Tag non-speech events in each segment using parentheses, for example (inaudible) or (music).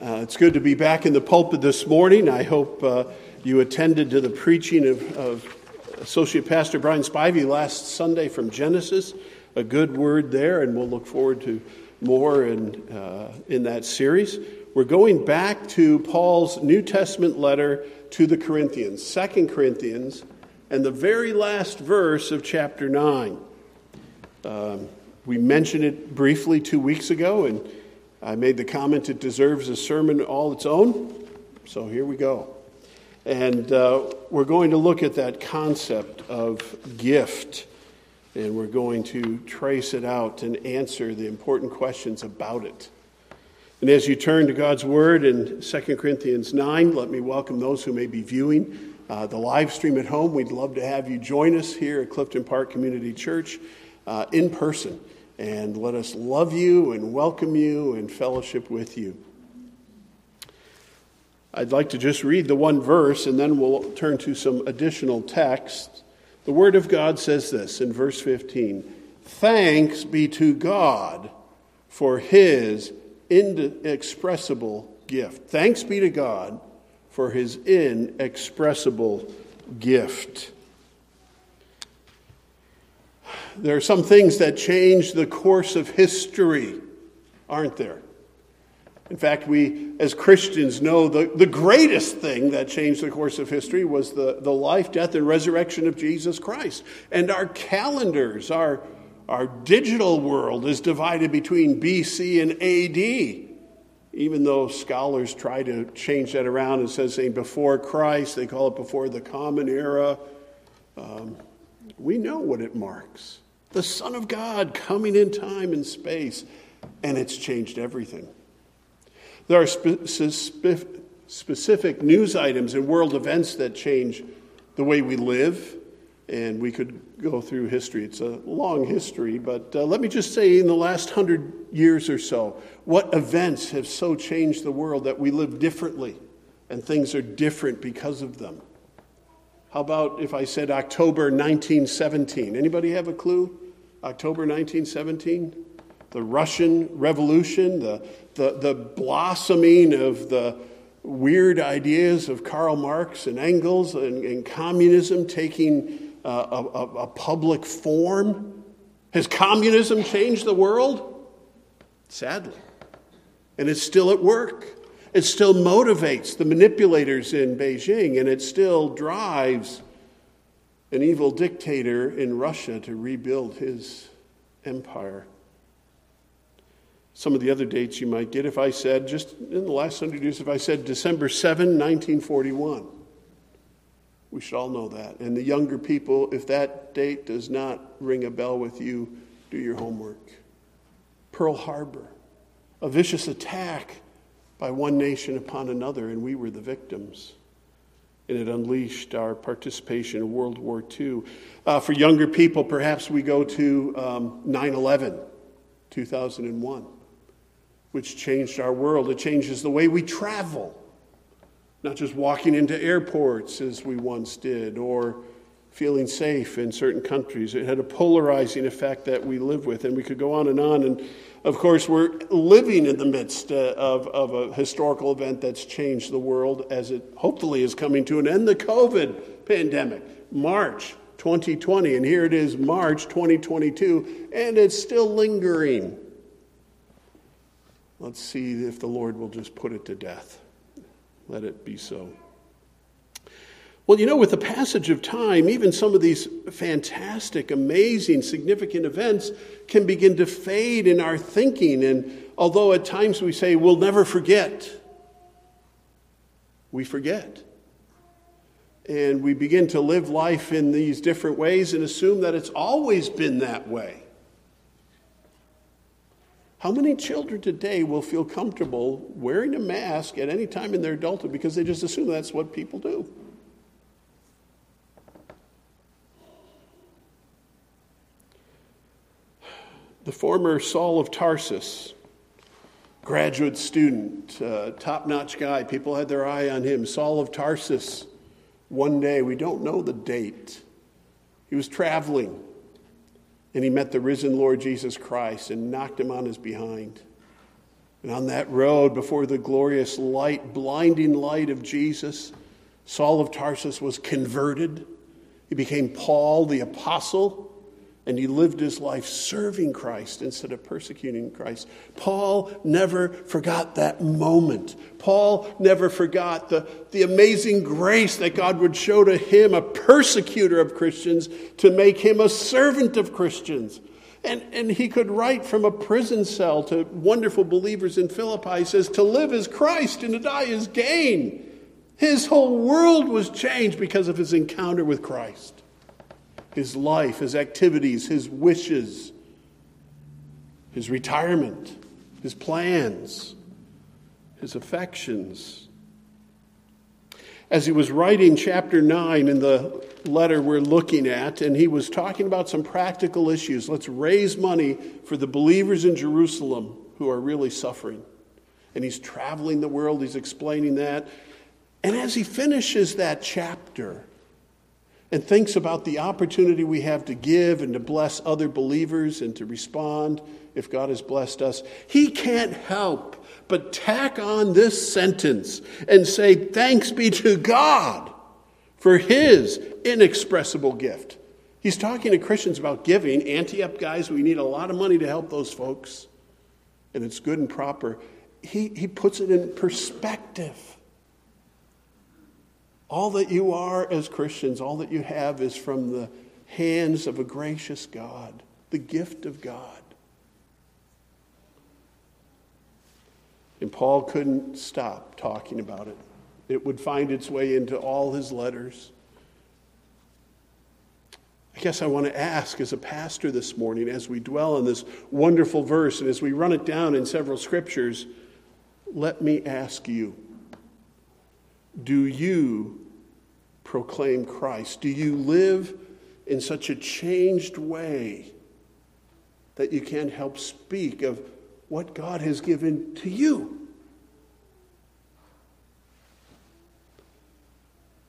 Uh, it's good to be back in the pulpit this morning. I hope uh, you attended to the preaching of, of, Associate Pastor Brian Spivey last Sunday from Genesis. A good word there, and we'll look forward to more in, uh, in that series. We're going back to Paul's New Testament letter to the Corinthians, Second Corinthians, and the very last verse of chapter 9. Um, we mentioned it briefly two weeks ago, and I made the comment it deserves a sermon all its own, so here we go. And uh, we're going to look at that concept of gift, and we're going to trace it out and answer the important questions about it. And as you turn to God's Word in 2 Corinthians 9, let me welcome those who may be viewing uh, the live stream at home. We'd love to have you join us here at Clifton Park Community Church uh, in person and let us love you and welcome you and fellowship with you. I'd like to just read the one verse and then we'll turn to some additional text. The Word of God says this in verse 15 Thanks be to God for His inexpressible gift. Thanks be to God for His inexpressible gift there are some things that change the course of history, aren't there? In fact, we as Christians know the, the greatest thing that changed the course of history was the, the life, death, and resurrection of Jesus Christ. And our calendars, our, our digital world is divided between BC and AD. Even though scholars try to change that around and say before Christ, they call it before the common era. Um, we know what it marks the Son of God coming in time and space, and it's changed everything. There are spe- spe- specific news items and world events that change the way we live, and we could go through history. It's a long history, but uh, let me just say in the last hundred years or so, what events have so changed the world that we live differently and things are different because of them? How about if I said October 1917? Anybody have a clue? October 1917? The Russian Revolution, the, the, the blossoming of the weird ideas of Karl Marx and Engels and, and communism taking uh, a, a, a public form. Has communism changed the world? Sadly. And it's still at work. It still motivates the manipulators in Beijing, and it still drives an evil dictator in Russia to rebuild his empire. Some of the other dates you might get if I said, just in the last hundred years, if I said December 7, 1941. We should all know that. And the younger people, if that date does not ring a bell with you, do your homework. Pearl Harbor, a vicious attack by one nation upon another, and we were the victims. And it unleashed our participation in World War II. Uh, for younger people, perhaps we go to um, 9 11, 2001, which changed our world. It changes the way we travel, not just walking into airports as we once did, or feeling safe in certain countries. It had a polarizing effect that we live with, and we could go on and on. And of course, we're living in the midst uh, of, of a historical event that's changed the world as it hopefully is coming to an end the COVID pandemic, March 2020. And here it is, March 2022, and it's still lingering. Let's see if the Lord will just put it to death. Let it be so. Well, you know, with the passage of time, even some of these fantastic, amazing, significant events can begin to fade in our thinking. And although at times we say, we'll never forget, we forget. And we begin to live life in these different ways and assume that it's always been that way. How many children today will feel comfortable wearing a mask at any time in their adulthood because they just assume that's what people do? The former Saul of Tarsus, graduate student, uh, top notch guy, people had their eye on him. Saul of Tarsus, one day, we don't know the date, he was traveling and he met the risen Lord Jesus Christ and knocked him on his behind. And on that road, before the glorious light, blinding light of Jesus, Saul of Tarsus was converted. He became Paul the apostle, and he lived his life serving Christ instead of persecuting Christ. Paul never forgot that moment. Paul never forgot the, the amazing grace that God would show to him, a persecutor of Christians, to make him a servant of Christians. And, and he could write from a prison cell to wonderful believers in Philippi. He says, To live is Christ and to die is gain. His whole world was changed because of his encounter with Christ. His life, his activities, his wishes, his retirement, his plans, his affections. As he was writing chapter 9 in the letter we're looking at, and he was talking about some practical issues. Let's raise money for the believers in Jerusalem who are really suffering. And he's traveling the world, he's explaining that. And as he finishes that chapter and thinks about the opportunity we have to give and to bless other believers and to respond if God has blessed us, he can't help but tack on this sentence and say, Thanks be to God for his inexpressible gift. He's talking to Christians about giving. Antioch guys, we need a lot of money to help those folks, and it's good and proper. He, he puts it in perspective. All that you are as Christians, all that you have is from the hands of a gracious God, the gift of God. And Paul couldn't stop talking about it. It would find its way into all his letters. I guess I want to ask as a pastor this morning, as we dwell on this wonderful verse and as we run it down in several scriptures, let me ask you do you proclaim Christ? Do you live in such a changed way that you can't help speak of what God has given to you?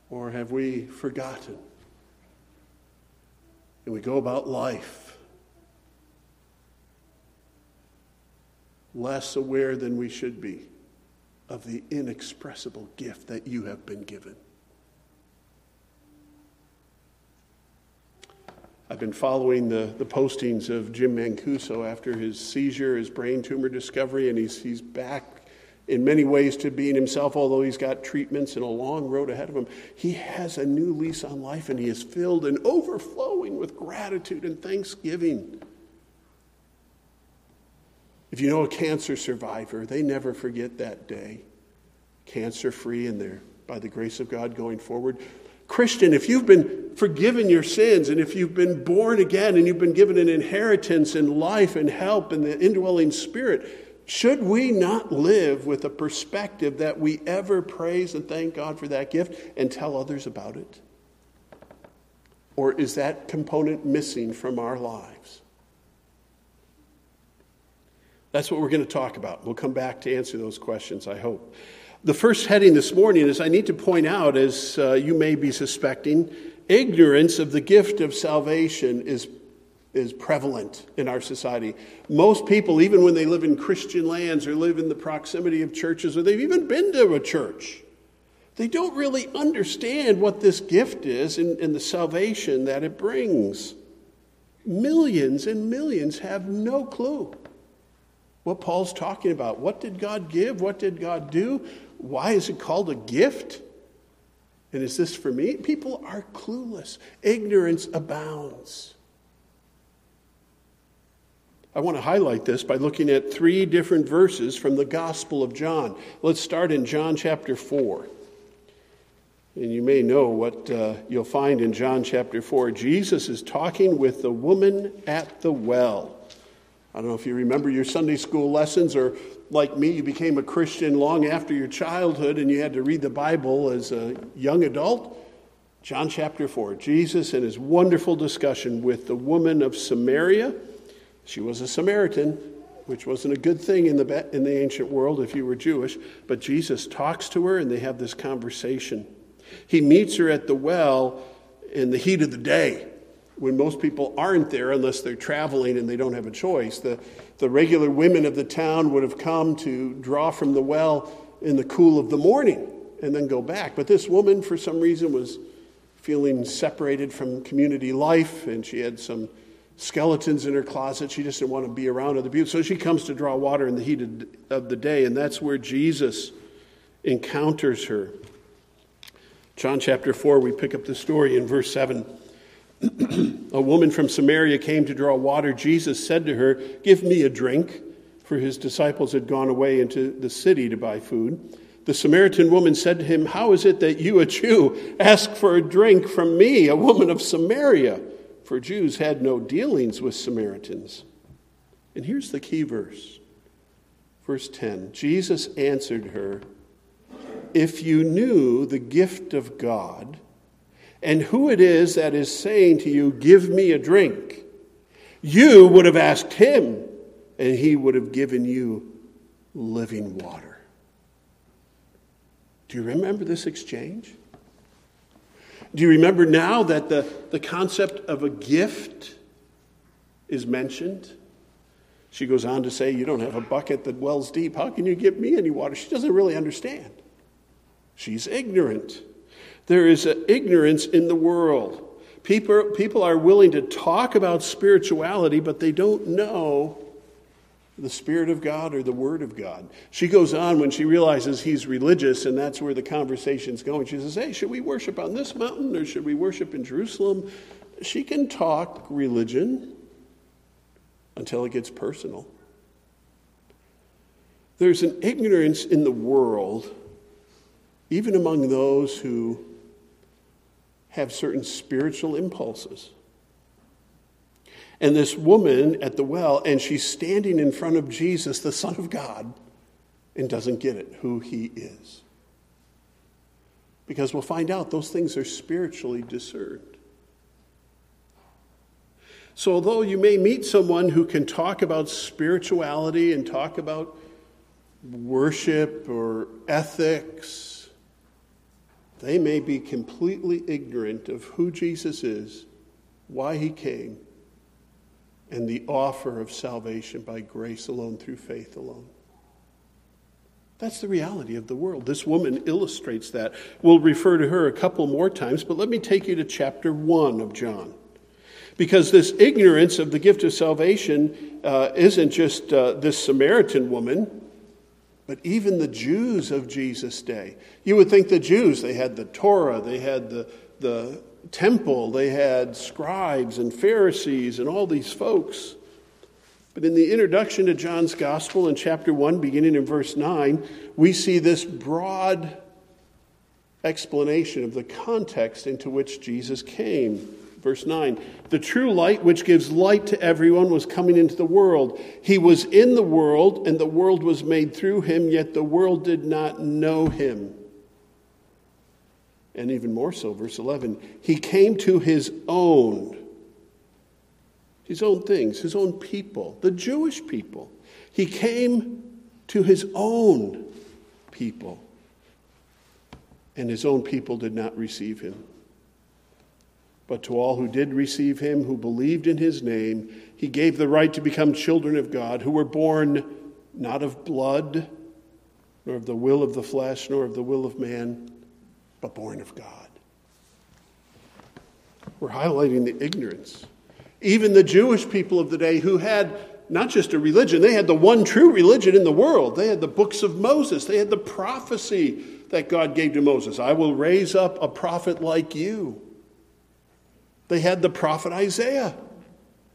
Or have we forgotten? And we go about life less aware than we should be of the inexpressible gift that you have been given. I've been following the, the postings of Jim Mancuso after his seizure, his brain tumor discovery, and he's, he's back in many ways to being himself, although he's got treatments and a long road ahead of him. He has a new lease on life and he is filled and overflowing with gratitude and thanksgiving. If you know a cancer survivor, they never forget that day. Cancer free and they're, by the grace of God, going forward. Christian, if you've been forgiven your sins and if you've been born again and you've been given an inheritance in life and help and the indwelling spirit, should we not live with a perspective that we ever praise and thank God for that gift and tell others about it? Or is that component missing from our lives? That's what we're going to talk about. We'll come back to answer those questions, I hope. The first heading this morning is I need to point out, as uh, you may be suspecting, ignorance of the gift of salvation is is prevalent in our society. Most people, even when they live in Christian lands or live in the proximity of churches or they've even been to a church, they don't really understand what this gift is and, and the salvation that it brings. Millions and millions have no clue what Paul's talking about. What did God give? What did God do? Why is it called a gift? And is this for me? People are clueless. Ignorance abounds. I want to highlight this by looking at three different verses from the Gospel of John. Let's start in John chapter 4. And you may know what uh, you'll find in John chapter 4. Jesus is talking with the woman at the well. I don't know if you remember your Sunday school lessons, or like me, you became a Christian long after your childhood and you had to read the Bible as a young adult. John chapter 4. Jesus and his wonderful discussion with the woman of Samaria she was a Samaritan, which wasn't a good thing in the, in the ancient world if you were Jewish, but Jesus talks to her and they have this conversation. He meets her at the well in the heat of the day. When most people aren't there unless they're traveling and they don't have a choice. The, the regular women of the town would have come to draw from the well in the cool of the morning and then go back. But this woman, for some reason, was feeling separated from community life and she had some skeletons in her closet. She just didn't want to be around other people. So she comes to draw water in the heat of the day, and that's where Jesus encounters her. John chapter 4, we pick up the story in verse 7. A woman from Samaria came to draw water. Jesus said to her, Give me a drink, for his disciples had gone away into the city to buy food. The Samaritan woman said to him, How is it that you, a Jew, ask for a drink from me, a woman of Samaria? For Jews had no dealings with Samaritans. And here's the key verse. Verse 10 Jesus answered her, If you knew the gift of God, and who it is that is saying to you, Give me a drink, you would have asked him, and he would have given you living water. Do you remember this exchange? Do you remember now that the, the concept of a gift is mentioned? She goes on to say, You don't have a bucket that wells deep. How can you give me any water? She doesn't really understand. She's ignorant. There is an ignorance in the world. People, people are willing to talk about spirituality, but they don't know the Spirit of God or the Word of God. She goes on when she realizes he's religious, and that's where the conversation's going. She says, Hey, should we worship on this mountain or should we worship in Jerusalem? She can talk religion until it gets personal. There's an ignorance in the world, even among those who have certain spiritual impulses. And this woman at the well, and she's standing in front of Jesus, the Son of God, and doesn't get it, who he is. Because we'll find out those things are spiritually discerned. So, although you may meet someone who can talk about spirituality and talk about worship or ethics, they may be completely ignorant of who Jesus is, why he came, and the offer of salvation by grace alone through faith alone. That's the reality of the world. This woman illustrates that. We'll refer to her a couple more times, but let me take you to chapter 1 of John. Because this ignorance of the gift of salvation uh, isn't just uh, this Samaritan woman, but even the Jews of Jesus' day. You would think the Jews, they had the Torah, they had the, the temple, they had scribes and Pharisees and all these folks. But in the introduction to John's Gospel in chapter 1, beginning in verse 9, we see this broad explanation of the context into which Jesus came. Verse 9 The true light, which gives light to everyone, was coming into the world. He was in the world, and the world was made through him, yet the world did not know him. And even more so, verse 11 He came to his own, his own things, his own people, the Jewish people. He came to his own people, and his own people did not receive him. But to all who did receive him, who believed in his name, he gave the right to become children of God, who were born not of blood, nor of the will of the flesh, nor of the will of man, but born of God. We're highlighting the ignorance. Even the Jewish people of the day who had not just a religion, they had the one true religion in the world. They had the books of Moses, they had the prophecy that God gave to Moses I will raise up a prophet like you. They had the prophet Isaiah,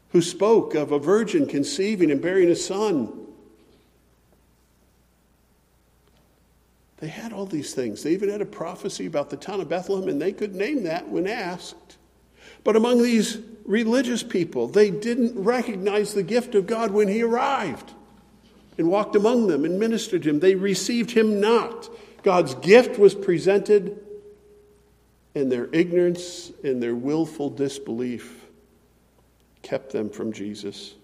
who spoke of a virgin conceiving and bearing a son. They had all these things. They even had a prophecy about the town of Bethlehem, and they could name that when asked. But among these religious people, they didn't recognize the gift of God when he arrived and walked among them and ministered to him. They received him not. God's gift was presented and their ignorance and their willful disbelief kept them from Jesus.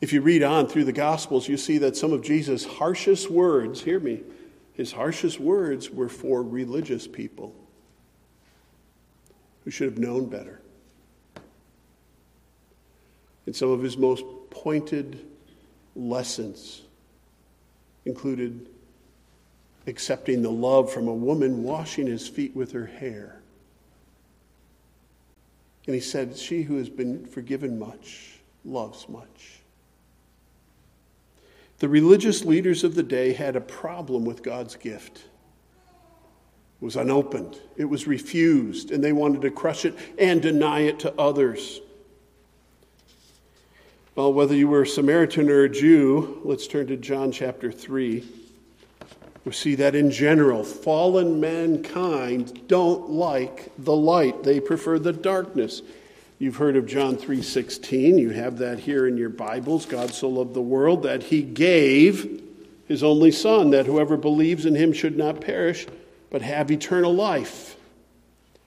If you read on through the Gospels, you see that some of Jesus' harshest words, hear me, his harshest words were for religious people who should have known better. And some of his most pointed lessons included accepting the love from a woman washing his feet with her hair. And he said, She who has been forgiven much loves much. The religious leaders of the day had a problem with God's gift. It was unopened, it was refused, and they wanted to crush it and deny it to others. Well, whether you were a Samaritan or a Jew, let's turn to John chapter 3. We see that in general, fallen mankind don't like the light. They prefer the darkness. You've heard of John 3:16. You have that here in your Bibles. God so loved the world that he gave his only son that whoever believes in him should not perish but have eternal life.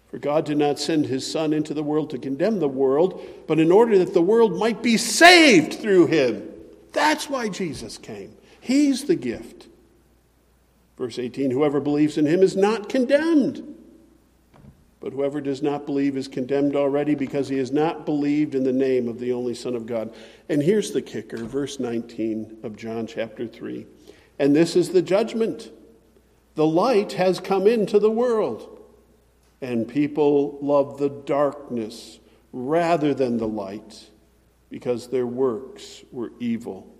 For God did not send his Son into the world to condemn the world, but in order that the world might be saved through him. That's why Jesus came. He's the gift. Verse 18 Whoever believes in him is not condemned. But whoever does not believe is condemned already because he has not believed in the name of the only Son of God. And here's the kicker, verse 19 of John chapter 3. And this is the judgment. The light has come into the world and people loved the darkness rather than the light because their works were evil.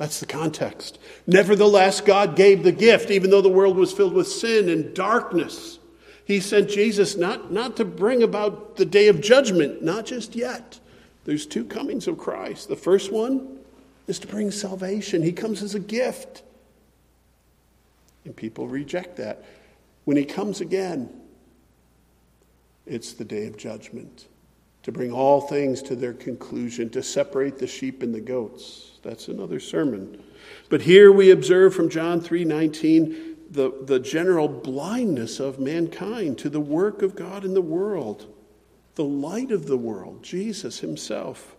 That's the context. Nevertheless, God gave the gift, even though the world was filled with sin and darkness. He sent Jesus not, not to bring about the day of judgment, not just yet. There's two comings of Christ. The first one is to bring salvation, He comes as a gift. And people reject that. When he comes again, it's the day of judgment to bring all things to their conclusion, to separate the sheep and the goats. That's another sermon. But here we observe from John 3:19 the, the general blindness of mankind to the work of God in the world, the light of the world, Jesus himself.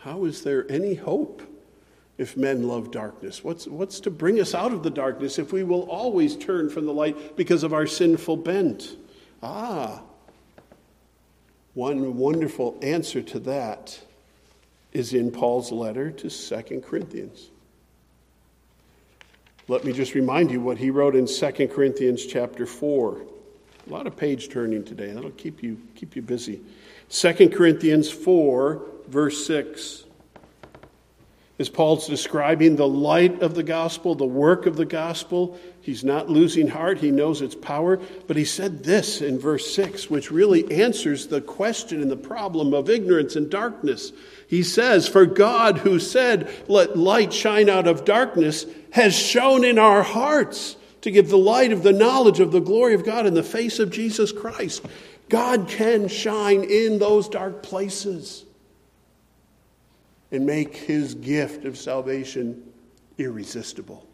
How is there any hope if men love darkness? What's, what's to bring us out of the darkness if we will always turn from the light because of our sinful bent? Ah, one wonderful answer to that is in Paul's letter to Second Corinthians. Let me just remind you what he wrote in Second Corinthians chapter 4. A lot of page turning today. That'll keep you, keep you busy. Second Corinthians 4, verse 6 as Paul's describing the light of the gospel, the work of the gospel. He's not losing heart, he knows its power. But he said this in verse 6, which really answers the question and the problem of ignorance and darkness. He says, For God, who said, Let light shine out of darkness, has shone in our hearts to give the light of the knowledge of the glory of God in the face of Jesus Christ. God can shine in those dark places and make his gift of salvation irresistible.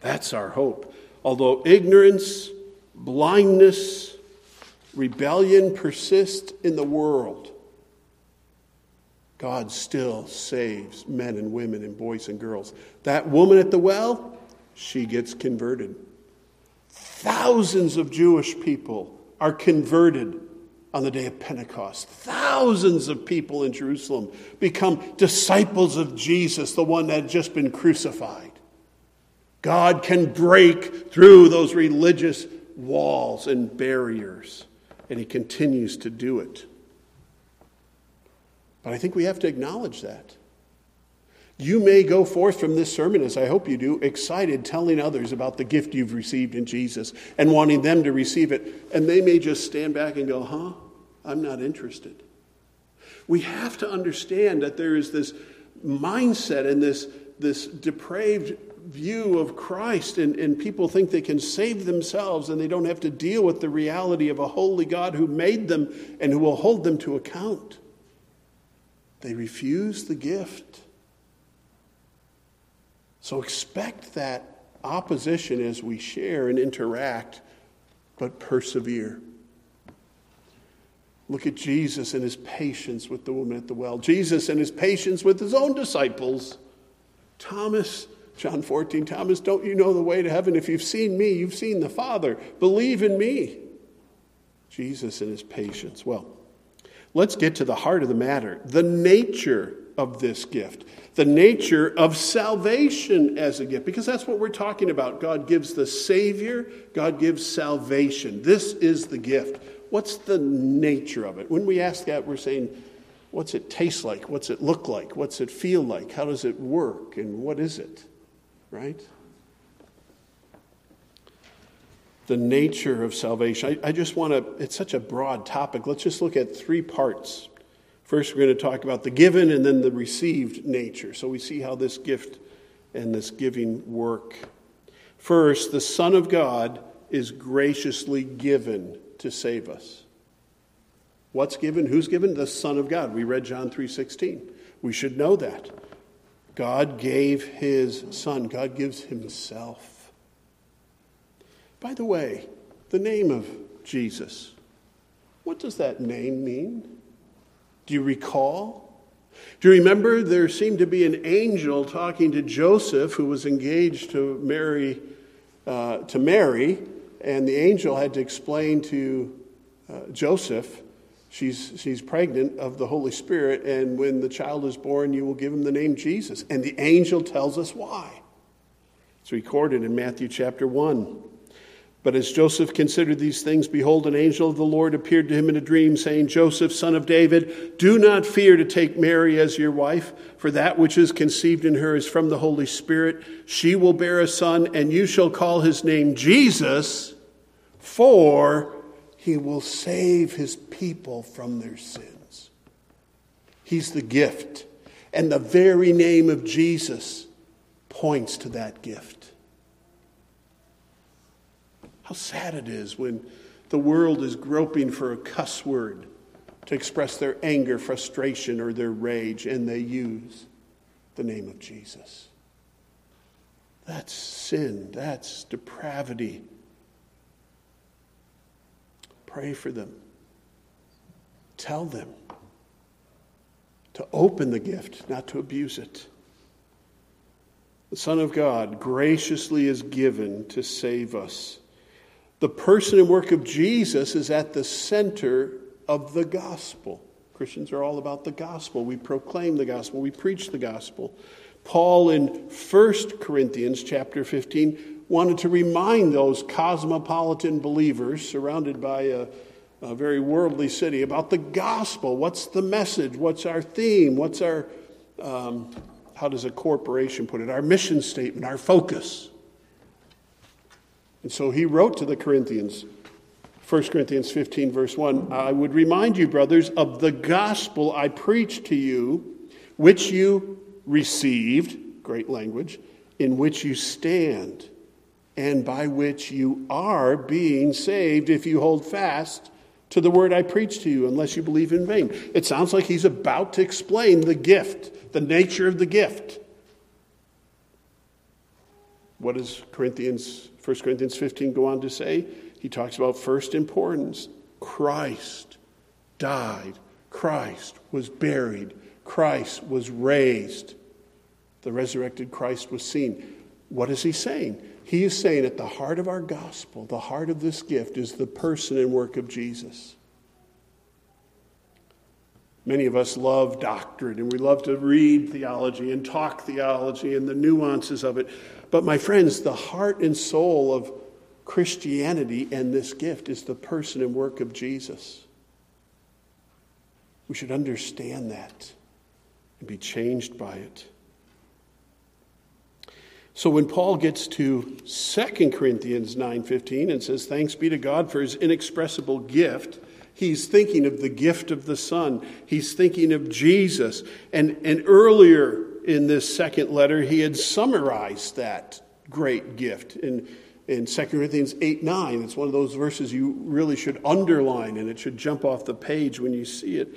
That's our hope. Although ignorance, blindness, rebellion persist in the world, God still saves men and women and boys and girls. That woman at the well, she gets converted. Thousands of Jewish people are converted on the day of Pentecost. Thousands of people in Jerusalem become disciples of Jesus, the one that had just been crucified. God can break through those religious walls and barriers, and He continues to do it. But I think we have to acknowledge that. You may go forth from this sermon, as I hope you do, excited, telling others about the gift you've received in Jesus and wanting them to receive it. And they may just stand back and go, huh? I'm not interested. We have to understand that there is this mindset and this, this depraved view of Christ, and, and people think they can save themselves and they don't have to deal with the reality of a holy God who made them and who will hold them to account. They refuse the gift. So expect that opposition as we share and interact, but persevere. Look at Jesus and his patience with the woman at the well. Jesus and his patience with his own disciples. Thomas, John 14, Thomas, don't you know the way to heaven? If you've seen me, you've seen the Father. Believe in me. Jesus and his patience. Well, let's get to the heart of the matter the nature of this gift, the nature of salvation as a gift, because that's what we're talking about. God gives the Savior, God gives salvation. This is the gift. What's the nature of it? When we ask that, we're saying, what's it taste like? What's it look like? What's it feel like? How does it work? And what is it? Right? the nature of salvation. I, I just want to, it's such a broad topic. Let's just look at three parts. First, we're going to talk about the given and then the received nature. So we see how this gift and this giving work. First, the Son of God is graciously given to save us. What's given? Who's given? The Son of God. We read John 3:16. We should know that. God gave his son. God gives himself. By the way, the name of Jesus, what does that name mean? Do you recall? Do you remember there seemed to be an angel talking to Joseph who was engaged to Mary, uh, to Mary, and the angel had to explain to uh, Joseph, she's, she's pregnant of the Holy Spirit, and when the child is born, you will give him the name Jesus. And the angel tells us why. It's recorded in Matthew chapter 1. But as Joseph considered these things, behold, an angel of the Lord appeared to him in a dream, saying, Joseph, son of David, do not fear to take Mary as your wife, for that which is conceived in her is from the Holy Spirit. She will bear a son, and you shall call his name Jesus, for he will save his people from their sins. He's the gift, and the very name of Jesus points to that gift. How sad it is when the world is groping for a cuss word to express their anger, frustration, or their rage, and they use the name of Jesus. That's sin, that's depravity. Pray for them. Tell them to open the gift, not to abuse it. The Son of God graciously is given to save us. The person and work of Jesus is at the center of the gospel. Christians are all about the gospel. We proclaim the gospel, we preach the gospel. Paul in 1 Corinthians chapter 15 wanted to remind those cosmopolitan believers surrounded by a, a very worldly city about the gospel. What's the message? What's our theme? What's our, um, how does a corporation put it? Our mission statement, our focus. And so he wrote to the Corinthians, 1 Corinthians 15, verse 1 I would remind you, brothers, of the gospel I preached to you, which you received, great language, in which you stand, and by which you are being saved if you hold fast to the word I preached to you, unless you believe in vain. It sounds like he's about to explain the gift, the nature of the gift. What does Corinthians 1 Corinthians 15 go on to say? He talks about first importance. Christ died. Christ was buried. Christ was raised. The resurrected Christ was seen. What is he saying? He is saying at the heart of our gospel, the heart of this gift, is the person and work of Jesus. Many of us love doctrine and we love to read theology and talk theology and the nuances of it. But, my friends, the heart and soul of Christianity and this gift is the person and work of Jesus. We should understand that and be changed by it. So when Paul gets to 2 Corinthians 9:15 and says thanks be to God for his inexpressible gift, he's thinking of the gift of the Son. He's thinking of Jesus. And, and earlier in this second letter, he had summarized that great gift in, in 2 Corinthians 8 9. It's one of those verses you really should underline and it should jump off the page when you see it.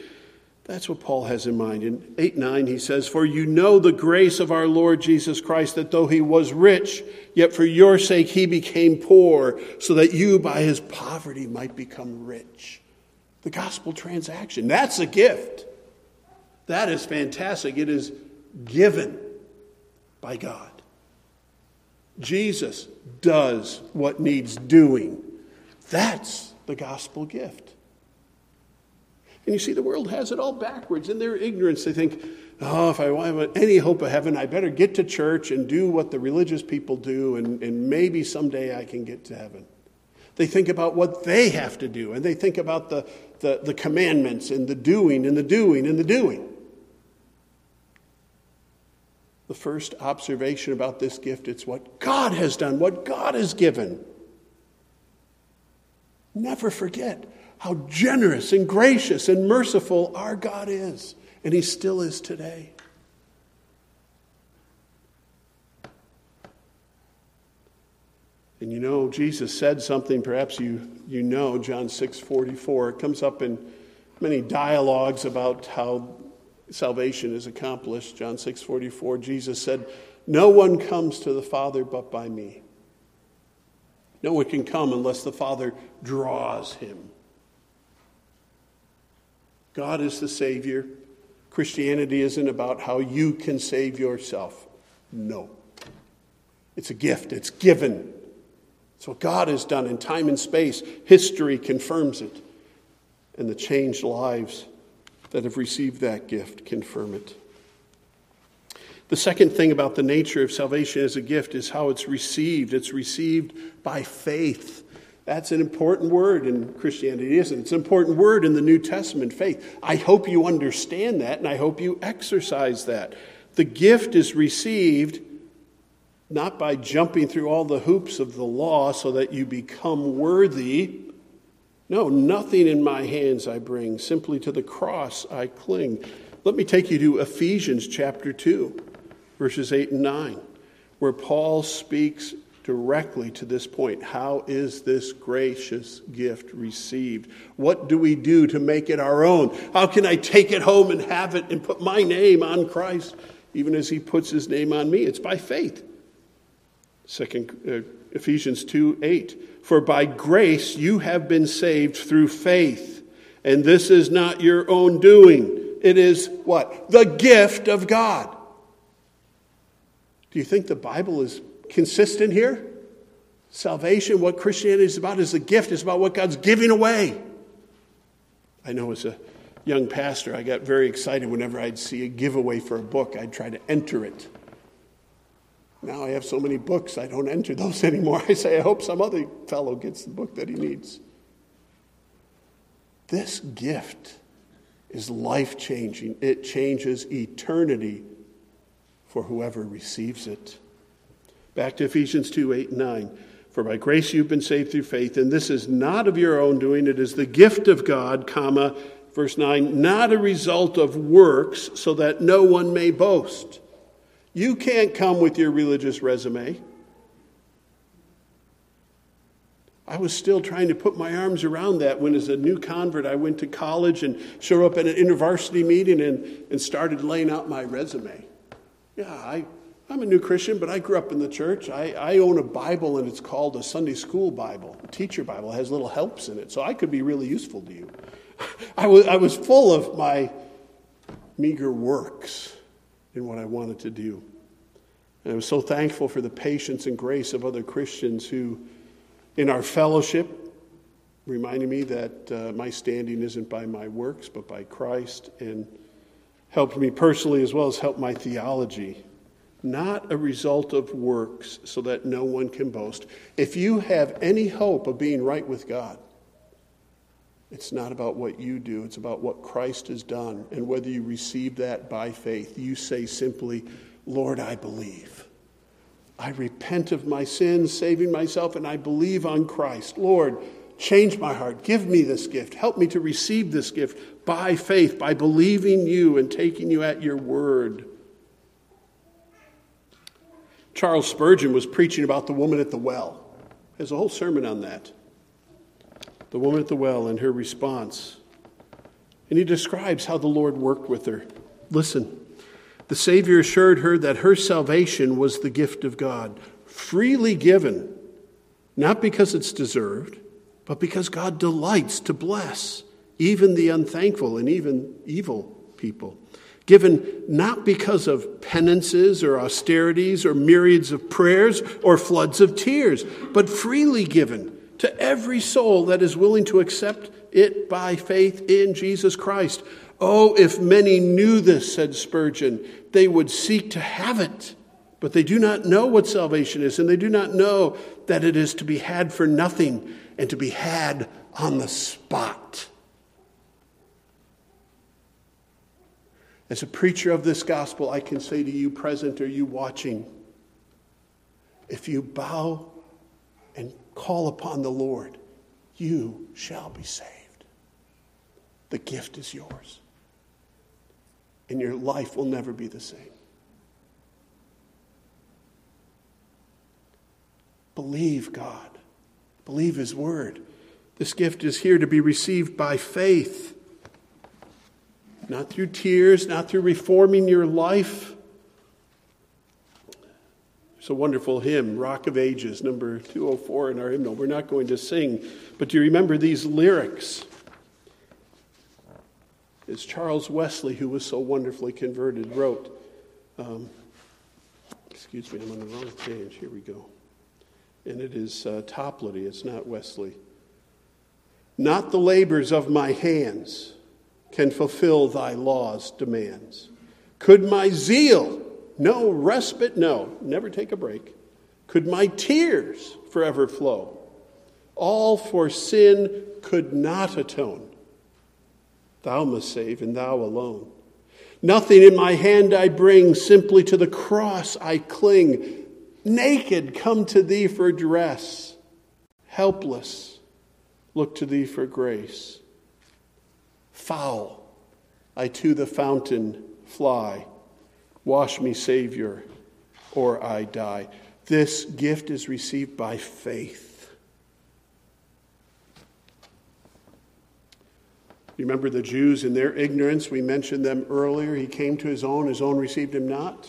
That's what Paul has in mind. In 8 9, he says, For you know the grace of our Lord Jesus Christ, that though he was rich, yet for your sake he became poor, so that you by his poverty might become rich. The gospel transaction. That's a gift. That is fantastic. It is given by God. Jesus does what needs doing. That's the gospel gift. And you see, the world has it all backwards. In their ignorance, they think, oh, if I want any hope of heaven, I better get to church and do what the religious people do, and, and maybe someday I can get to heaven. They think about what they have to do, and they think about the, the, the commandments and the doing and the doing and the doing. The first observation about this gift it's what God has done, what God has given. Never forget how generous and gracious and merciful our God is, and He still is today. And you know, Jesus said something, perhaps you, you know, John 6 44. It comes up in many dialogues about how salvation is accomplished. John 6 44, Jesus said, No one comes to the Father but by me. No one can come unless the Father draws him. God is the Savior. Christianity isn't about how you can save yourself. No. It's a gift, it's given. It's what God has done in time and space. History confirms it. And the changed lives that have received that gift confirm it. The second thing about the nature of salvation as a gift is how it's received. It's received by faith. That's an important word in Christianity, isn't it? It's an important word in the New Testament, faith. I hope you understand that and I hope you exercise that. The gift is received not by jumping through all the hoops of the law so that you become worthy. No, nothing in my hands I bring, simply to the cross I cling. Let me take you to Ephesians chapter 2, verses 8 and 9, where Paul speaks directly to this point. How is this gracious gift received? What do we do to make it our own? How can I take it home and have it and put my name on Christ, even as he puts his name on me? It's by faith. Second uh, Ephesians 2 8. For by grace you have been saved through faith, and this is not your own doing. It is what? The gift of God. Do you think the Bible is consistent here? Salvation, what Christianity is about, is a gift. It's about what God's giving away. I know as a young pastor, I got very excited whenever I'd see a giveaway for a book. I'd try to enter it. Now I have so many books, I don't enter those (laughs) anymore. I say, I hope some other fellow gets the book that he needs. This gift is life changing, it changes eternity for whoever receives it. Back to Ephesians 2 8 and 9. For by grace you've been saved through faith, and this is not of your own doing, it is the gift of God, comma, verse 9, not a result of works, so that no one may boast. You can't come with your religious resume. I was still trying to put my arms around that when, as a new convert, I went to college and showed up at an intervarsity meeting and, and started laying out my resume. Yeah, I, I'm a new Christian, but I grew up in the church. I, I own a Bible, and it's called a Sunday School Bible, a teacher Bible. It has little helps in it, so I could be really useful to you. (laughs) I was, I was full of my meager works in what I wanted to do. And I was so thankful for the patience and grace of other Christians who, in our fellowship, reminded me that uh, my standing isn't by my works, but by Christ, and helped me personally as well as helped my theology not a result of works, so that no one can boast. If you have any hope of being right with God, it's not about what you do, it's about what Christ has done. And whether you receive that by faith, you say simply, Lord, I believe. I repent of my sins, saving myself, and I believe on Christ. Lord, change my heart. Give me this gift. Help me to receive this gift by faith, by believing you and taking you at your word. Charles Spurgeon was preaching about the woman at the well. There's a whole sermon on that. The woman at the well and her response. And he describes how the Lord worked with her. Listen, the Savior assured her that her salvation was the gift of God, freely given, not because it's deserved, but because God delights to bless even the unthankful and even evil people given not because of penances or austerities or myriads of prayers or floods of tears, but freely given to every soul that is willing to accept it by faith in Jesus Christ. Oh, if many knew this, said Spurgeon, they would seek to have it. But they do not know what salvation is, and they do not know that it is to be had for nothing and to be had on the spot. As a preacher of this gospel, I can say to you, present or you watching, if you bow and call upon the Lord, you shall be saved. The gift is yours, and your life will never be the same. Believe God, believe His word. This gift is here to be received by faith, not through tears, not through reforming your life. It's a wonderful hymn, Rock of Ages, number 204 in our hymnal. We're not going to sing, but do you remember these lyrics? It's Charles Wesley, who was so wonderfully converted, wrote. Um, excuse me, I'm on the wrong page. Here we go and it is uh, Toplady, it's not Wesley. Not the labors of my hands can fulfill thy law's demands. Could my zeal, no respite, no, never take a break, could my tears forever flow? All for sin could not atone. Thou must save, and thou alone. Nothing in my hand I bring, simply to the cross I cling naked, come to thee for dress, helpless, look to thee for grace. Foul, I to the fountain fly. Wash me, Savior, or I die. This gift is received by faith. Remember the Jews in their ignorance? We mentioned them earlier. He came to his own, his own received him not.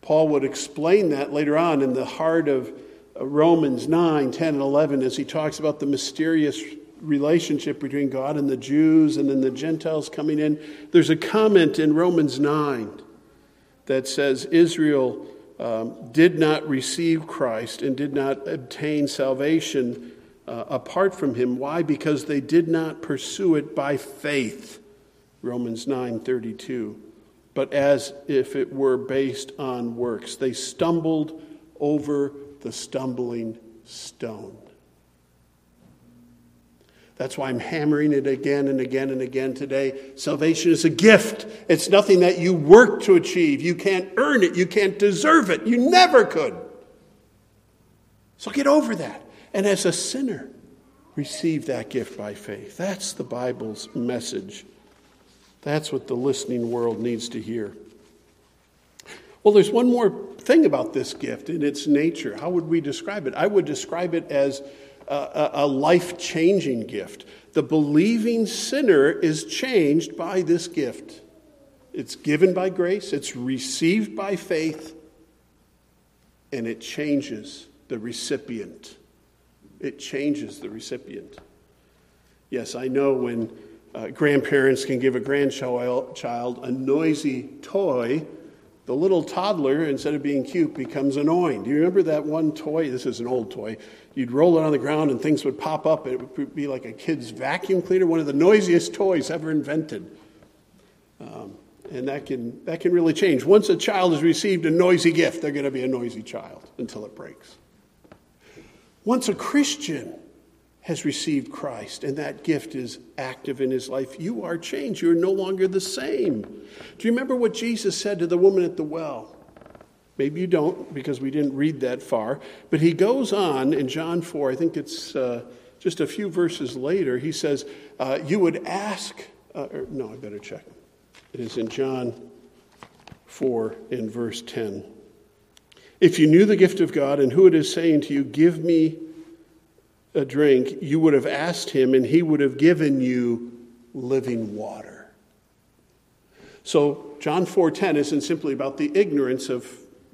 Paul would explain that later on in the heart of Romans 9, 10, and 11 as he talks about the mysterious relationship between God and the Jews and then the Gentiles coming in. There's a comment in Romans 9 that says Israel um, did not receive Christ and did not obtain salvation uh, apart from him. Why? Because they did not pursue it by faith. Romans 9 32 but as if it were based on works. They stumbled over the stumbling stone. That's why I'm hammering it again and again and again today. Salvation is a gift. It's nothing that you work to achieve. You can't earn it. You can't deserve it. You never could. So get over that. And as a sinner, receive that gift by faith. That's the Bible's message. That's what the listening world needs to hear. Well, there's one more thing about this gift in its nature. How would we describe it? I would describe it as a, a life changing gift. The believing sinner is changed by this gift. It's given by grace, it's received by faith, and it changes the recipient. It changes the recipient. Yes, I know when uh, grandparents can give a grandchild a noisy toy, the little toddler, instead of being cute, becomes annoying. Do you remember that one toy? This is an old toy. You'd roll it on the ground and things would pop up. It would be like a kid's vacuum cleaner, one of the noisiest toys ever invented. Um, and that can, that can really change. Once a child has received a noisy gift, they're going to be a noisy child until it breaks. Once a Christian has received Christ and that gift is active in his life, you are changed. You're no longer the same. Do you remember what Jesus said to the woman at the well? Maybe you don't because we didn't read that far. But he goes on in John 4, I think it's uh, just a few verses later, he says, uh, You would ask, uh, or, no, I better check. It is in John 4 in verse 10. If you knew the gift of God and who it is saying to you, Give me a drink, you would have asked him, and he would have given you living water. So John 4:10 isn't simply about the ignorance of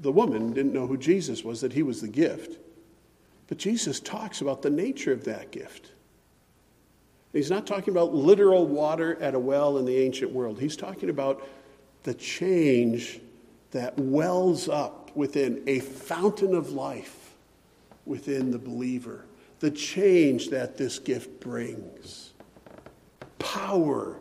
the woman didn't know who Jesus was, that he was the gift. But Jesus talks about the nature of that gift. He's not talking about literal water at a well in the ancient world. He's talking about the change that wells up within a fountain of life within the believer the change that this gift brings. Power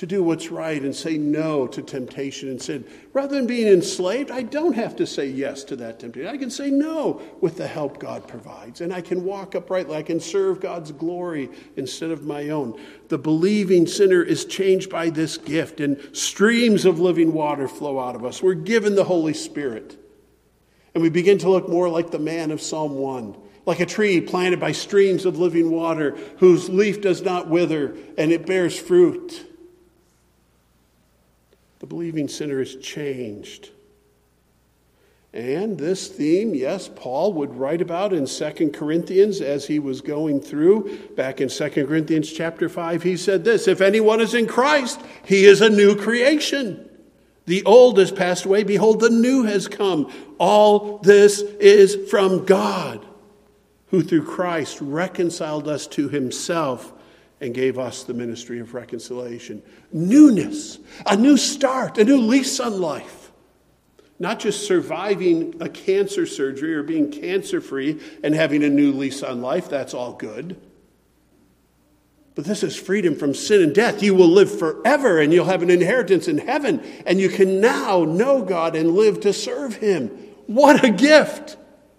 to do what's right and say no to temptation and sin. Rather than being enslaved, I don't have to say yes to that temptation. I can say no with the help God provides. And I can walk uprightly. I can serve God's glory instead of my own. The believing sinner is changed by this gift, and streams of living water flow out of us. We're given the Holy Spirit. And we begin to look more like the man of Psalm 1 like a tree planted by streams of living water, whose leaf does not wither and it bears fruit. The believing sinner is changed. And this theme, yes, Paul would write about in 2 Corinthians as he was going through. Back in 2 Corinthians chapter 5, he said this If anyone is in Christ, he is a new creation. The old has passed away. Behold, the new has come. All this is from God, who through Christ reconciled us to himself and gave us the ministry of reconciliation. Newness, a new start, a new lease on life. Not just surviving a cancer surgery or being cancer free and having a new lease on life, that's all good. But this is freedom from sin and death. You will live forever and you'll have an inheritance in heaven. And you can now know God and live to serve Him. What a gift!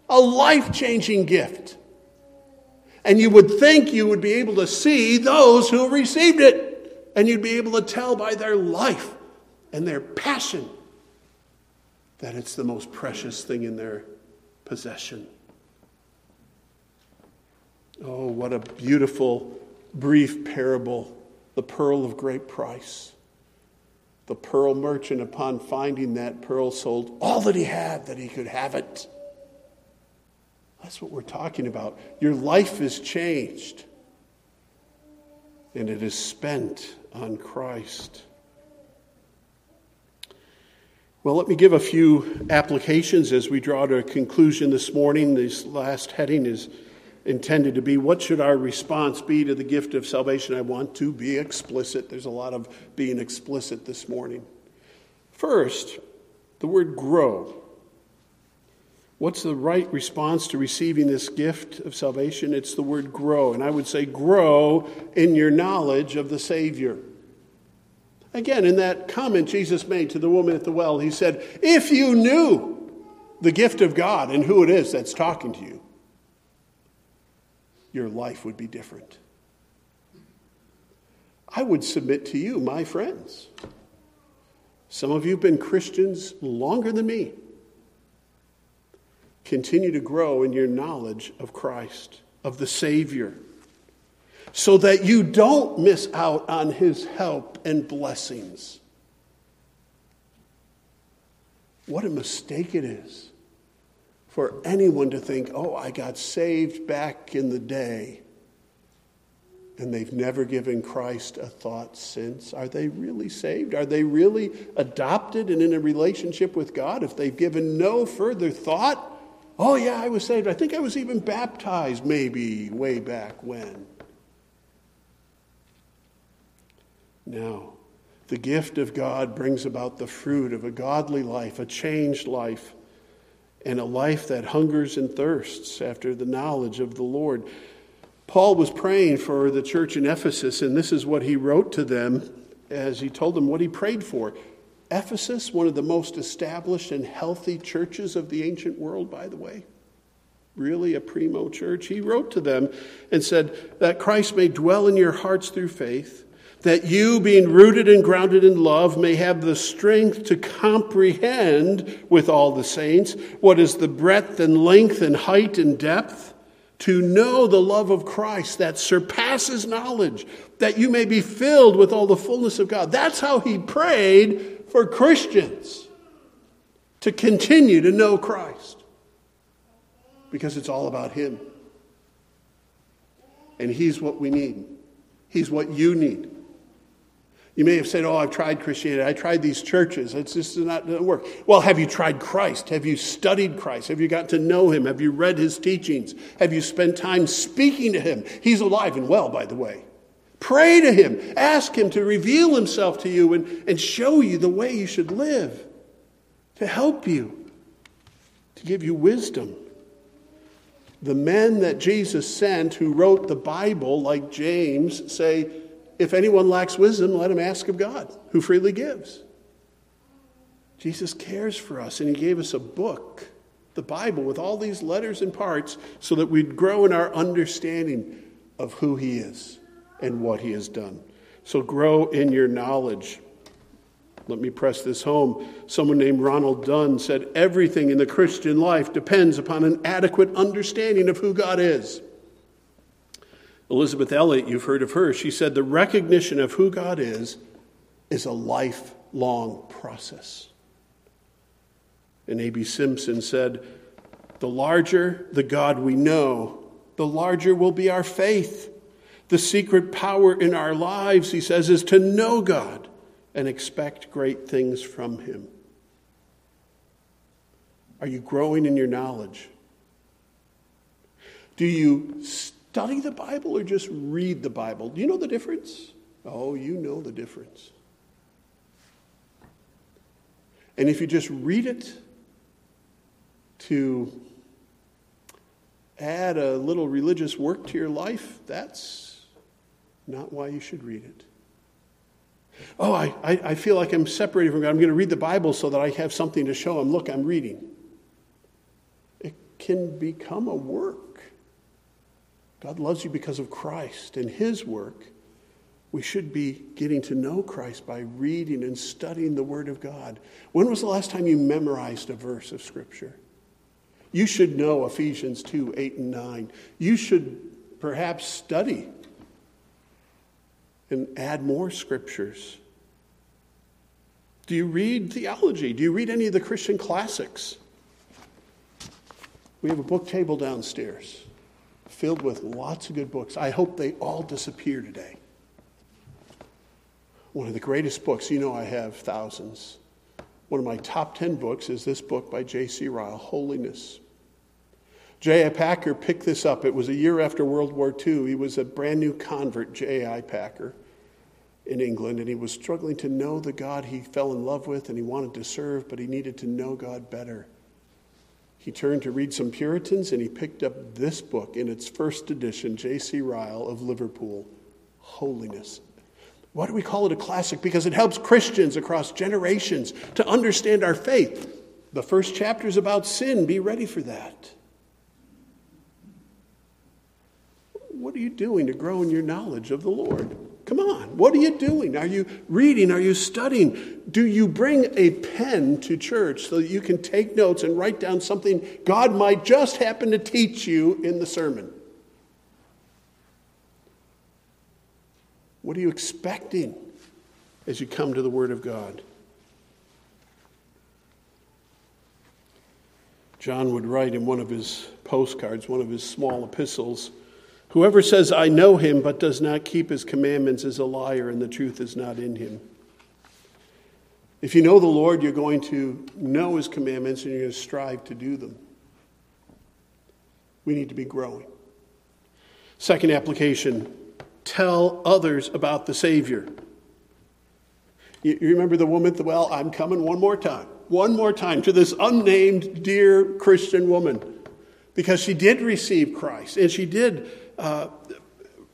A life changing gift. And you would think you would be able to see those who received it. And you'd be able to tell by their life and their passion that it's the most precious thing in their possession. Oh, what a beautiful, brief parable. The pearl of great price. The pearl merchant, upon finding that pearl, sold all that he had that he could have it. That's what we're talking about. Your life is changed, and it is spent on Christ. Well, let me give a few applications as we draw to a conclusion this morning. This last heading is intended to be what should our response be to the gift of salvation? I want to be explicit. There's a lot of being explicit this morning. First, the word grow. What's the right response to receiving this gift of salvation? It's the word grow. And I would say, grow in your knowledge of the Savior. Again, in that comment Jesus made to the woman at the well, he said, If you knew the gift of God and who it is that's talking to you, your life would be different. I would submit to you, my friends. Some of you have been Christians longer than me continue to grow in your knowledge of Christ, of the Savior, so that you don't miss out on His help and blessings. What a mistake it is for anyone to think, oh, I got saved back in the day, and they've never given Christ a thought since. Are they really saved? Are they really adopted and in a relationship with God if they've given no further thought? Oh, yeah, I was saved. I think I was even baptized maybe way back when. Now, the gift of God brings about the fruit of a godly life, a changed life, and a life that hungers and thirsts after the knowledge of the Lord. Paul was praying for the church in Ephesus, and this is what he wrote to them as he told them what he prayed for. Ephesus, one of the most established and healthy churches of the ancient world, by the way, really a primo church, he wrote to them and said, That Christ may dwell in your hearts through faith, that you, being rooted and grounded in love, may have the strength to comprehend with all the saints what is the breadth and length and height and depth, to know the love of Christ that surpasses knowledge, that you may be filled with all the fullness of God. That's how he prayed for Christians to continue to know Christ because it's all about Him. And He's what we need, He's what you need. You may have said, Oh, I've tried Christianity. I tried these churches. It's just not to work. Well, have you tried Christ? Have you studied Christ? Have you got to know him? Have you read his teachings? Have you spent time speaking to him? He's alive and well, by the way. Pray to Him. Ask Him to reveal Himself to you and, and show you the way you should live, to help you, to give you wisdom. The men that Jesus sent who wrote the Bible, like James, say, if anyone lacks wisdom, let him ask of God, who freely gives. Jesus cares for us, and he gave us a book, the Bible, with all these letters and parts, so that we'd grow in our understanding of who he is and what he has done. So grow in your knowledge. Let me press this home. Someone named Ronald Dunn said everything in the Christian life depends upon an adequate understanding of who God is. Elisabeth Elliot, you've heard of her, she said the recognition of who God is is a lifelong process. And A.B. Simpson said, the larger the God we know, the larger will be our faith. The secret power in our lives, he says, is to know God and expect great things from him. Are you growing in your knowledge? Do you study the Bible or just read the Bible? Do you know the difference? Oh, you know the difference. And if you just read it to add a little religious work to your life, that's not why you should read it. Oh, I, I, I feel like I'm separated from God. I'm going to read the Bible so that I have something to show Him. Look, I'm reading. It can become a work. God loves you because of Christ and His work. We should be getting to know Christ by reading and studying the Word of God. When was the last time you memorized a verse of Scripture? You should know Ephesians 2 8 and 9. You should perhaps study and add more scriptures? Do you read theology? Do you read any of the Christian classics? We have a book table downstairs filled with lots of good books. I hope they all disappear today. One of the greatest books, you know, I have thousands. One of my top 10 books is this book by J.C. Ryle, Holiness. J.I. Packer picked this up. It was a year after World War II. He was a brand new convert, J.I. Packer in England, and he was struggling to know the God he fell in love with and he wanted to serve, but he needed to know God better. He turned to read some Puritans and he picked up this book in its first edition, J.C. Ryle of Liverpool, Holiness. Why do we call it a classic? Because it helps Christians across generations to understand our faith. The first chapter is about sin. Be ready for that. What are you doing to grow in your knowledge of the Lord? Come on, what are you doing? Are you reading? Are you studying? Do you bring a pen to church so that you can take notes and write down something God might just happen to teach you in the sermon? What are you expecting as you come to the Word of God? John would write in one of his postcards, one of his small epistles, Whoever says, I know him, but does not keep his commandments is a liar, and the truth is not in him. If you know the Lord, you're going to know his commandments and you're going to strive to do them. We need to be growing. Second application tell others about the Savior. You, remember the woman at the well? I'm coming one more time. One more time to this unnamed, dear Christian woman. Because she did receive Christ and she did uh,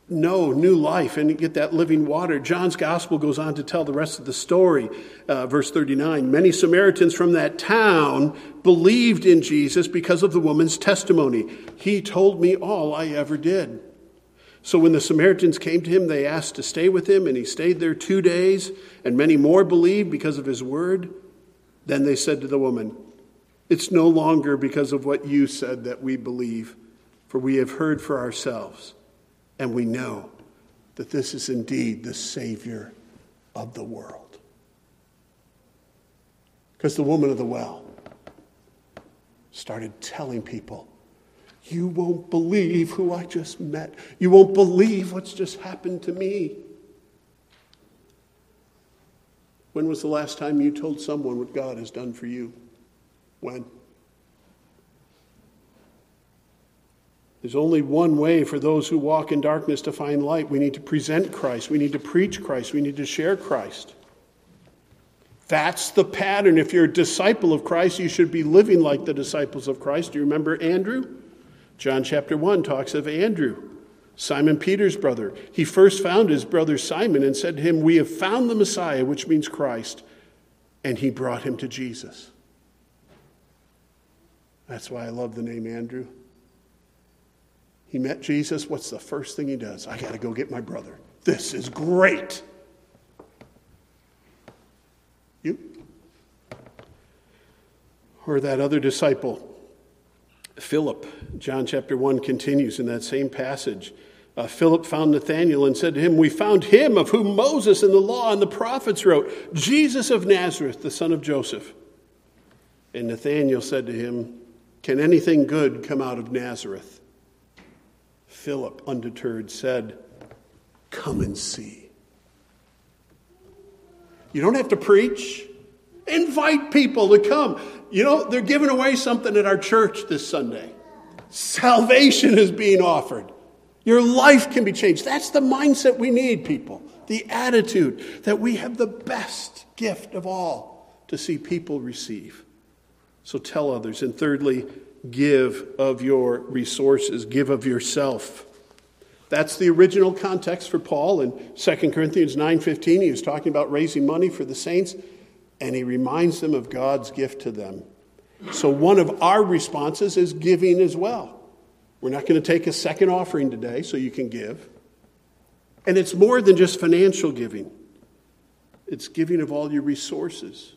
know new life and get that living water. John's gospel goes on to tell the rest of the story. Uh, verse 39 Many Samaritans from that town believed in Jesus because of the woman's testimony. He told me all I ever did. So when the Samaritans came to him, they asked to stay with him, and he stayed there two days, and many more believed because of his word. Then they said to the woman, It's no longer because of what you said that we believe for we have heard for ourselves, and we know that this is indeed the Savior of the world. Because the woman of the well started telling people, You won't believe who I just met. You won't believe what's just happened to me. When was the last time you told someone what God has done for you? When? There's only one way for those who walk in darkness to find light. We need to present Christ. We need to preach Christ. We need to share Christ. That's the pattern. If you're a disciple of Christ, you should be living like the disciples of Christ. Do you remember Andrew? John chapter 1 talks of Andrew, Simon Peter's brother. He first found his brother Simon and said to him, We have found the Messiah, which means Christ. And he brought him to Jesus. That's why I love the name Andrew. He met Jesus. What's the first thing he does? I got to go get my brother. This is great. You? Or that other disciple, Philip. John chapter 1 continues in that same passage. Uh, Philip found Nathanael and said to him, We found him of whom Moses and the law and the prophets wrote, Jesus of Nazareth, the son of Joseph. And Nathanael said to him, Can anything good come out of Nazareth? Philip, undeterred, said, Come and see. You don't have to preach. Invite people to come. You know, they're giving away something at our church this Sunday. Salvation is being offered. Your life can be changed. That's the mindset we need, people. The attitude that we have the best gift of all to see people receive. So tell others. And thirdly, give of your resources, give of yourself. That's the original context for Paul in 2 Corinthians 9:15. He was talking about raising money for the saints, and he reminds them of God's gift to them. So one of our responses is giving as well. We're not going to take a second offering today so you can give. And it's more than just financial giving. It's giving of all your resources.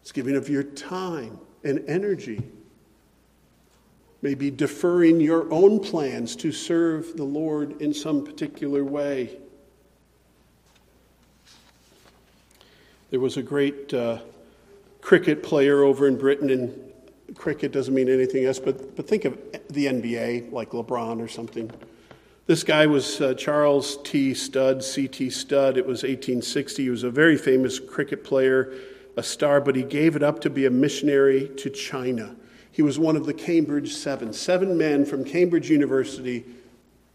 It's giving of your time and energy maybe deferring your own plans to serve the Lord in some particular way. There was a great uh, cricket player over in Britain, and cricket doesn't mean anything else, but, but think of the NBA, like LeBron or something. This guy was uh, Charles T. Studd, C.T. Studd. It was 1860. He was a very famous cricket player, a star, but he gave it up to be a missionary to China. He was one of the Cambridge Seven, seven men from Cambridge University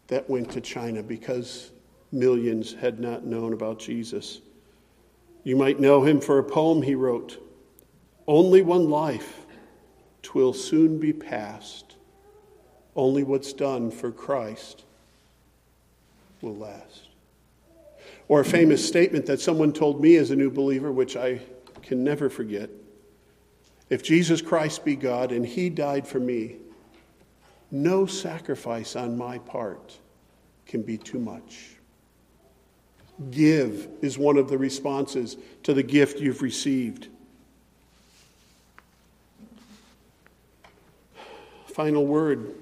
that went to China because millions had not known about Jesus. You might know him for a poem he wrote Only one life, twill soon be past. Only what's done for Christ will last. Or a famous statement that someone told me as a new believer, which I can never forget. If Jesus Christ be God and he died for me, no sacrifice on my part can be too much. Give is one of the responses to the gift you've received. Final word.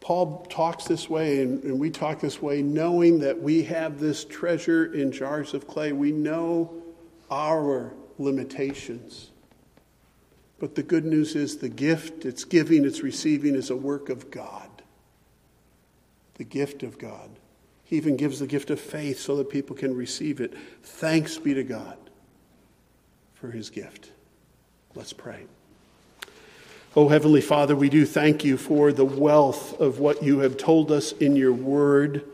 Paul talks this way, and, we talk this way, knowing that we have this treasure in jars of clay. We know our limitations. But the good news is the gift it's giving, it's receiving is a work of God. The gift of God. He even gives the gift of faith so that people can receive it. Thanks be to God for his gift. Let's pray. Oh, Heavenly Father, we do thank you for the wealth of what you have told us in your word.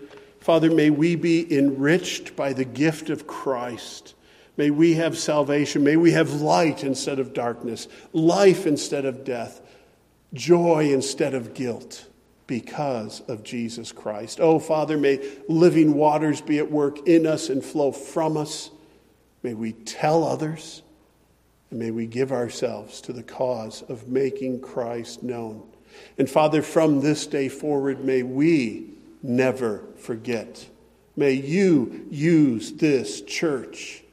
Father, may we be enriched by the gift of Christ. May we have salvation. May we have light instead of darkness, life instead of death, joy instead of guilt because of Jesus Christ. Oh, Father, may living waters be at work in us and flow from us. May we tell others, and may we give ourselves to the cause of making Christ known. And Father, from this day forward, may we never forget. May you use this church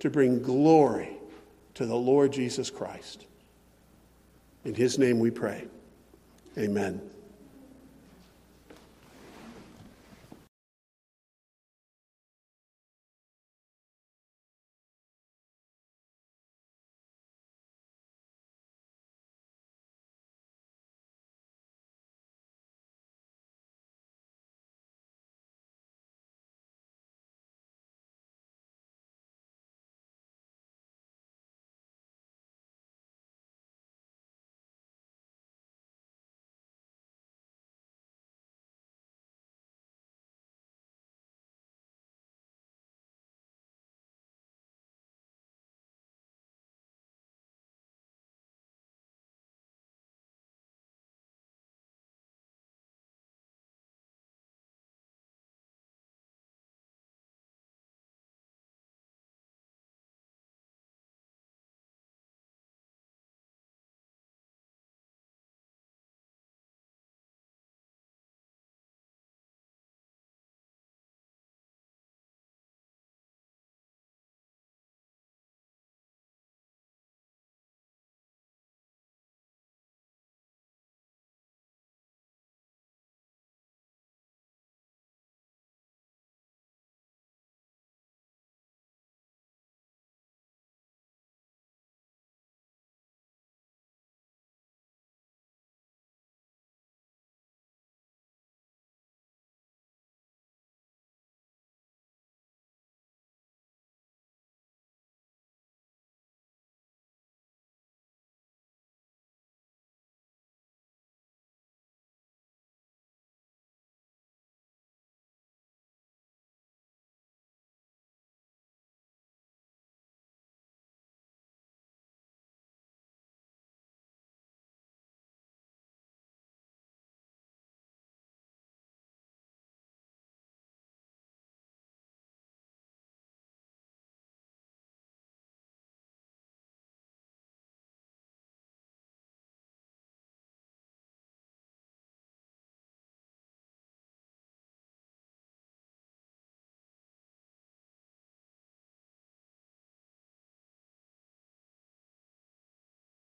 to bring glory to the Lord Jesus Christ. In his name we pray. Amen.